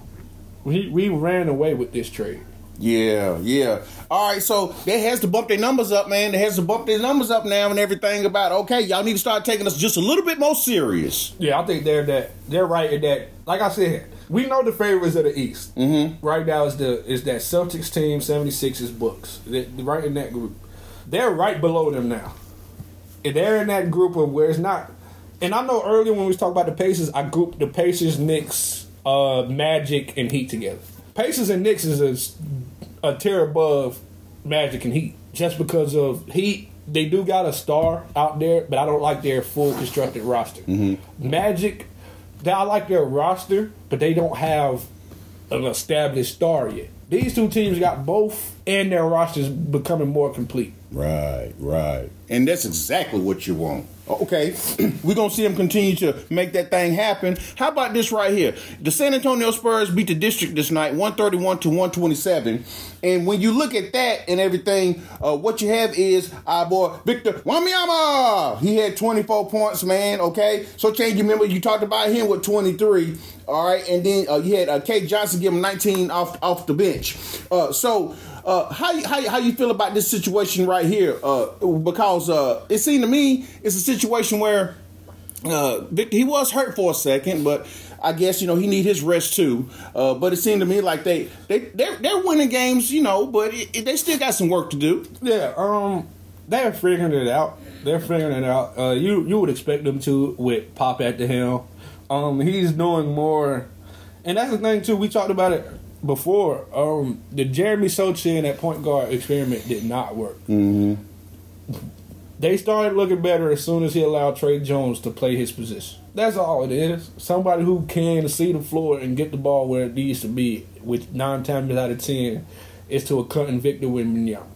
We we ran away with this trade. Yeah, yeah. All right, so they has to bump their numbers up, man. They has to bump their numbers up now and everything about okay, y'all need to start taking us just a little bit more serious. Yeah, I think they're that they're right in that. Like I said, we know the favorites of the East. Mm-hmm. Right now is the is that Celtics team, 76ers Bucks. They're right in that group. They're right below them now. And they're in that group of where it's not. And I know earlier when we was talking about the Pacers, I grouped the Pacers, Knicks, uh, Magic, and Heat together. Pacers and Knicks is a, a tier above Magic and Heat just because of Heat. They do got a star out there, but I don't like their full constructed roster. Magic, they, I like their roster, but they don't have an established star yet. These two teams got both, and their rosters becoming more complete. Right, right. And that's exactly what you want. Okay, we're gonna see them continue to make that thing happen. How about this right here? The San Antonio Spurs beat the district this night, one thirty one to one twenty seven. And when you look at that and everything, uh, what you have is our boy Victor Wembanyama. He had twenty four points, man. Okay, so change. You remember you talked about him with twenty three. All right, and then uh, you had uh, Kate Johnson give him nineteen off off the bench. Uh, so. Uh, how how how you feel about this situation right here? Uh, because uh, it seemed to me it's a situation where uh, Victor he was hurt for a second, but I guess you know he need his rest too. Uh, but it seemed to me like they they they're, they're winning games, you know, but it, it- they still got some work to do. Yeah, um, they're figuring it out. They're figuring it out. Uh, you you would expect them to with Pop at the helm. Um, he's doing more, and that's the thing too. We talked about it before. Um, the Jeremy Sochan at point guard experiment did not work. Mm-hmm. They started looking better as soon as he allowed Tre Jones to play his position. That's all it is. Somebody who can see the floor and get the ball where it needs to be, which nine times out of ten is to a cutting Victor Wembanyama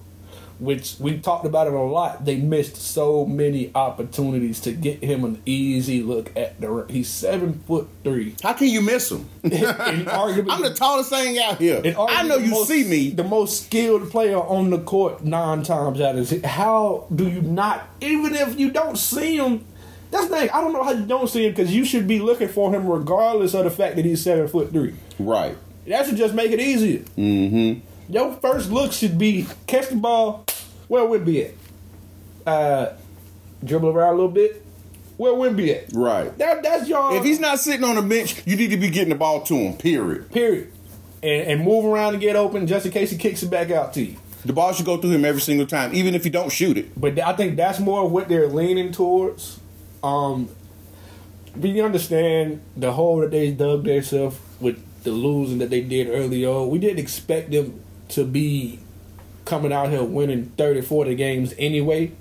which we talked about it a lot. They missed so many opportunities to get him an easy look at the. He's seven foot three. How can you miss him? Arguably, I'm the tallest thing out here. I know you most- see me. the most skilled player on the court nine times out of. How do you not? Even if you don't see him. That's the thing. I don't know how you don't see him because you should be looking for him regardless of the fact that he's seven foot three. Right. That should just make it easier. Mm-hmm. Your first look should be catch the ball. Where would be at? Uh, dribble around a little bit. Where would be at? Right. That, that's your. If he's not sitting on the bench, you need to be getting the ball to him. Period. period, and, and move around and get open just in case he kicks it back out to you. The ball should go through him every single time, even if you don't shoot it. But I think that's more what they're leaning towards. Um, we understand the hole that they dug themselves with the losing that they did early on. We didn't expect them to be coming out here winning 30, 40 games anyway.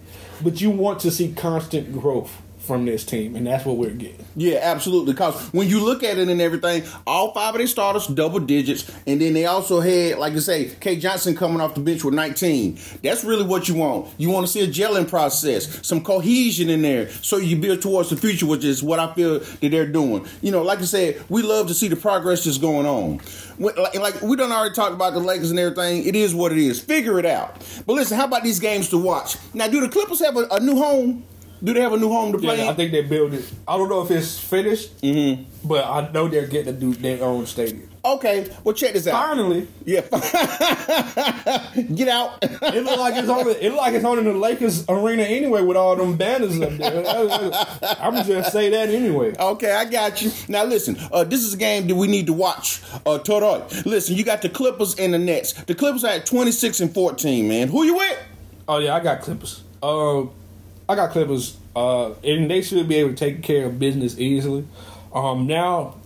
But you want to see constant growth from this team, and that's what we're getting. Yeah, absolutely. Because when you look at it and everything, all five of their starters double digits, and then they also had, like I say, K Johnson coming off the bench with 19. That's really what you want. You want to see a gelling process, some cohesion in there, so you build towards the future, which is what I feel that they're doing. You know, like I said, we love to see the progress that's going on. Like, we done already talked about the Lakers and everything. It is what it is. Figure it out. But listen, how about these games to watch? Now, do the Clippers have a, a new home? Do they have a new home to play? Yeah, I think they build it. I don't know if it's finished, Mm-hmm. but I know they're getting to do their own stadium. Okay, well check this out. Finally, Yeah, get out. it look like it's on. It look like it's on in the Lakers arena anyway with all them banners up there. I'm just say that anyway. Okay, I got you. Now listen, uh, this is a game that we need to watch. Uh, Toroy, listen, you got the Clippers and the Nets. The Clippers are at 26 and 14, man. Who you with? Oh yeah, I got Clippers. Uh, I got Clippers, uh, and they should be able to take care of business easily. Um, now,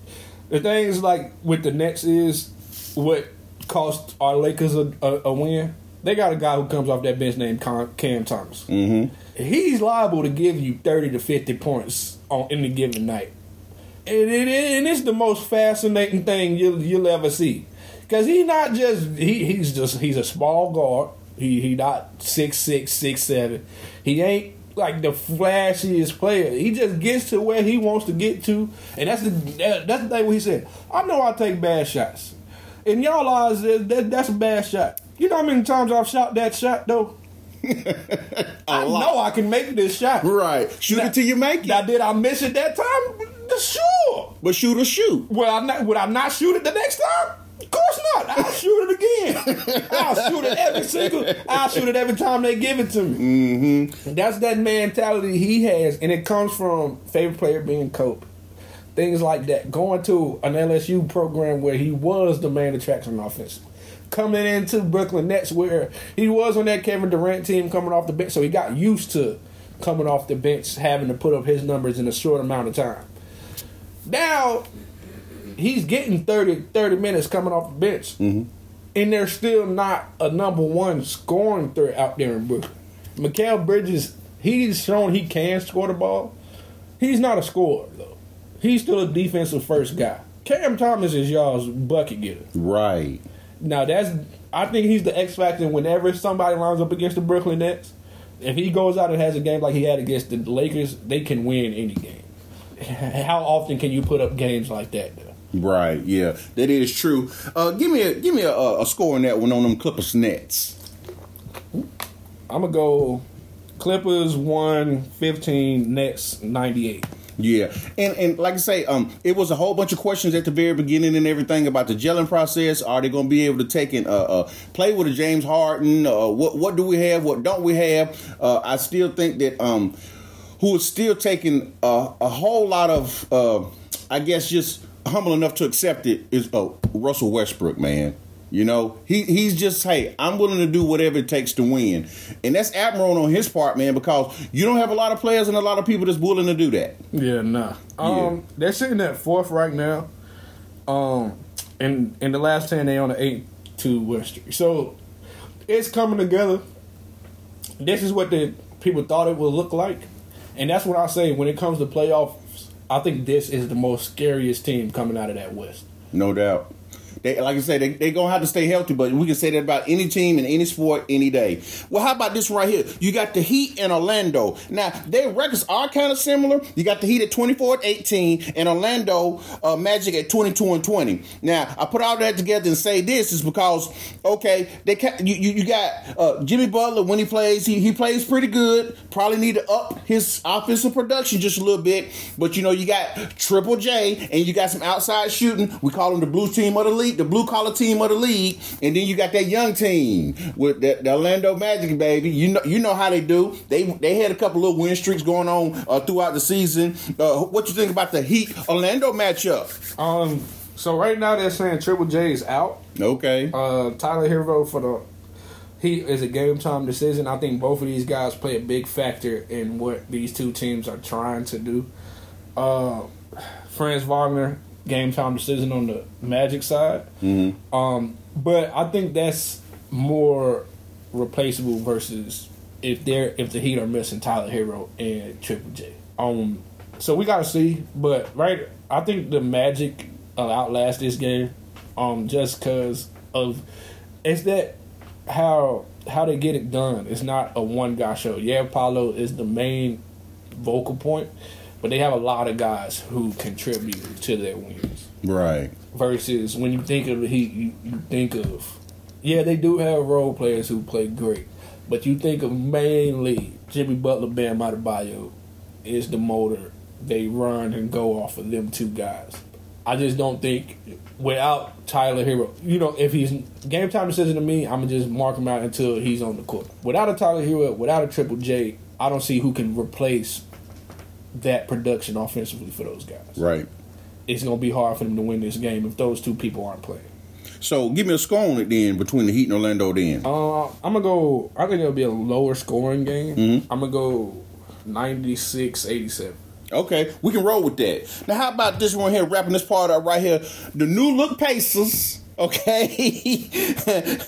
the thing is like with the Nets is what cost our Lakers a, a, a win. They got a guy who comes off that bench named Cam Thomas. Mm-hmm. He's liable to give you thirty to fifty points on any given night, and, it, and it's the most fascinating thing you'll you'll ever see. Cause he's not just he he's just he's a small guard. He he not six six six seven. He ain't like the flashiest player. He just gets to where he wants to get to, and that's the that's the thing. What he said. I know I take bad shots. In y'all eyes, that, that, that's a bad shot. You know how many times I've shot that shot though. I lot. know I can make this shot. Right. Shoot Now- it till you make it. Now, did I miss it that time? Sure. but shoot or shoot. Would I not? Would I not shoot it the next time? Of course not. I'll shoot it again. I'll shoot it every single. I'll shoot it every time they give it to me. Mm-hmm. That's that mentality he has, and it comes from favorite player being Kobe. Things like that. Going to an LSU program where he was the main attraction on offense. Coming into Brooklyn Nets where he was on that Kevin Durant team coming off the bench, so he got used to coming off the bench, having to put up his numbers in a short amount of time. Now he's getting 30, 30 minutes coming off the bench, mm-hmm. and there's still not a number one scoring threat out there in Brooklyn. Mikal Bridges, he's shown he can score the ball. He's not a scorer though. He's still a defensive first guy. Cam Thomas is y'all's bucket getter. Right. Now that's I think he's the X factor whenever somebody lines up against the Brooklyn Nets. If he goes out and has a game like he had against the Lakers, they can win any game. How often can you put up games like that though? Right. Yeah, that is true. Uh, give me a give me a, a score on that one on them Clippers Nets. I'm gonna go Clippers one fifteen, Nets ninety eight. Yeah, and and like I say, um, it was a whole bunch of questions at the very beginning and everything about the gelling process. Are they going to be able to take and uh, uh, play with a James Harden? Uh, what what do we have? What don't we have? Uh, I still think that um, who is still taking a, a whole lot of, uh, I guess, just humble enough to accept it is uh, Russell Westbrook, man. You know, he he's just hey, I'm willing to do whatever it takes to win, and that's admirable on his part, man, because you don't have a lot of players and a lot of people that's willing to do that. Yeah, nah. Um, they're sitting at fourth right now. Um, and in the last ten, they on the eight to West Street. So it's coming together. This is what the people thought it would look like, and that's what I say when it comes to playoffs. I think this is the most scariest team coming out of that West. No doubt. They, like I said, they they gonna have to stay healthy, but we can say that about any team in any sport any day. Well, how about this right here? You got the Heat and Orlando. Now their records are kind of similar. You got the Heat at twenty four and eighteen, and Orlando uh, Magic at twenty two and twenty. Now I put all that together and say this is because okay, they ca- you you, you got uh, Jimmy Butler when he plays, he he plays pretty good. Probably need to up his offensive production just a little bit, but you know you got Triple J and you got some outside shooting. We call him the blue team of the league, the blue collar team of the league, and then you got that young team with the, the Orlando Magic, baby. You know you know how they do. They they had a couple little win streaks going on uh, throughout the season. Uh, what you think about the Heat Orlando matchup? Um, so right now they're saying Triple J is out. Okay, Uh, Tyler Herro for the Heat is a game time decision. I think both of these guys play a big factor in what these two teams are trying to do. Uh, Franz Wagner game time decision on the Magic side. Mm-hmm. Um, but I think that's more replaceable versus if they're if the Heat are missing Tyler Herro and Triple J. Um, so we gotta see. But right, I think the Magic uh, outlast this game. Um, just because of it's that how how they get it done. It's not a one guy show. Yeah, Paolo is the main vocal point, but they have a lot of guys who contribute to their wins right. versus when you think of the Heat, you, you think of yeah, they do have role players who play great, but you think of mainly Jimmy Butler, Bam Adebayo, is the motor. They run and go off of them two guys. I just don't think without Tyler Herro, you know, if he's game time decision to me, I'm gonna just mark him out until he's on the court. Without a Tyler Herro, without a Triple J, I don't see who can replace that production offensively for those guys. Right. It's gonna be hard for them to win this game if those two people aren't playing. So give me a score on it then between the Heat and Orlando then. Uh, I'm gonna go. I think it'll be a lower scoring game. Mm-hmm. I'm gonna go 96 87. Okay, we can roll with that. Now, how about this one here, wrapping this part up right here? The new look Pacers. Okay,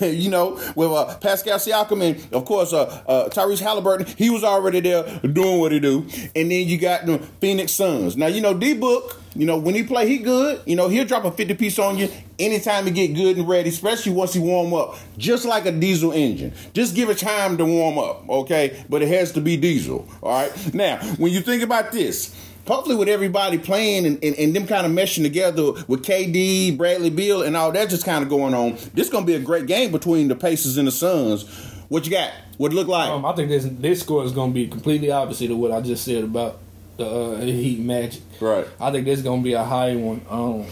you know, with uh, Pascal Siakam and of course uh, uh, Tyrese Halliburton, he was already there doing what he do. And then you got the Phoenix Suns. Now you know D Book. You know when he play, he good. You know he'll drop a fifty piece on you anytime he get good and ready, especially once he warm up. Just like a diesel engine, just give it time to warm up. Okay, but it has to be diesel. All right. Now when you think about this hopefully with everybody playing and, and, and, them kind of meshing together with KD, Bradley Beal, and all that just kind of going on, this going to be a great game between the Pacers and the Suns. What you got? What it look like? Um, I think this this score is going to be completely opposite of what I just said about the uh, Heat Magic. Right. I think this is going to be a high one. Um,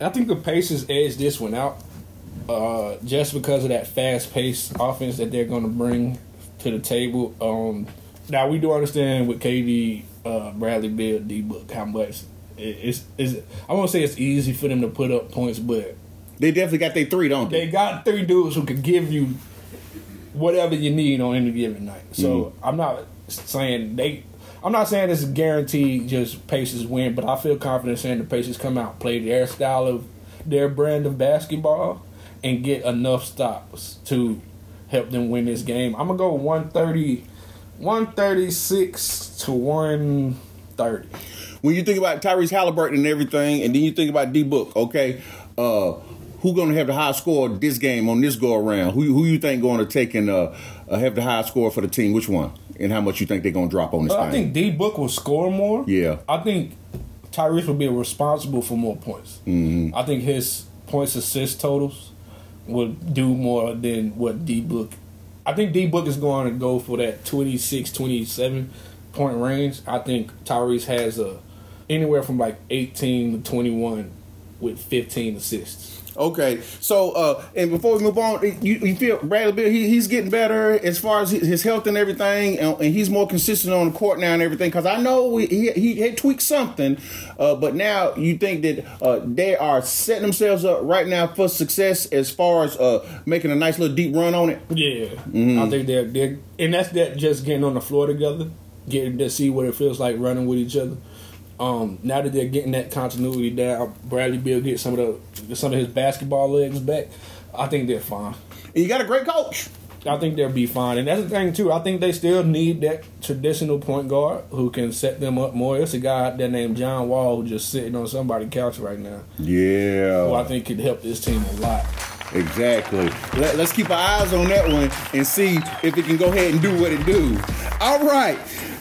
I think the Pacers edge this one out uh, just because of that fast paced offense that they're going to bring to the table. Um, now we do understand with KD uh, Bradley Beal, D Book, how much it, it's is. I won't say it's easy for them to put up points, but they definitely got their three, don't they? They got three dudes who can give you whatever you need on any given night. So mm-hmm. I'm not saying they. I'm not saying it's a guaranteed just Pacers win, but I feel confident saying the Pacers come out, play their style of their brand of basketball, and get enough stops to help them win this game. I'm gonna go 130 136 to 130. When you think about Tyrese Halliburton and everything, and then you think about D Book, okay, uh, who going to have the high score this game on this go around? Who who you think going to take and uh, uh, have the high score for the team? Which one? And how much you think they're going to drop on this? I think D Book will score more. Yeah, I think Tyrese will be responsible for more points. Mm-hmm. I think his points assist totals will do more than what D Book I think D Book is going to go for that 26, 27 point range. I think Tyrese has a anywhere from like 18 to 21 with 15 assists. Okay, so uh, and before we move on, you, you feel Bradley Beal he, he's getting better as far as his health and everything, and, and he's more consistent on the court now and everything. Because I know we, he he had tweaked something, uh, but now you think that uh, they are setting themselves up right now for success as far as uh, making a nice little deep run on it. Yeah, mm-hmm. I think they're they're and that's that just getting on the floor together, getting to see what it feels like running with each other. Um, now that they're getting that continuity down, Bradley Beal get some of the some of his basketball legs back. I think they're fine. And you got a great coach. I think they'll be fine, and that's the thing too. I think they still need that traditional point guard who can set them up more. It's a guy out there named John Wall who just sitting on somebody's couch right now. Yeah, who I think could help this team a lot. Exactly. Let, us keep our eyes on that one and see if it can go ahead and do what it do. All right.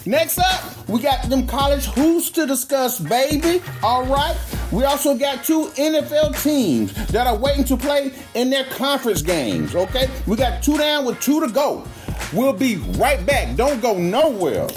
Next up, we got them college hoops to discuss, baby. All right. We also got two NFL teams that are waiting to play in their conference games. Okay. We got two down with two to go. We'll be right back. Don't go nowhere.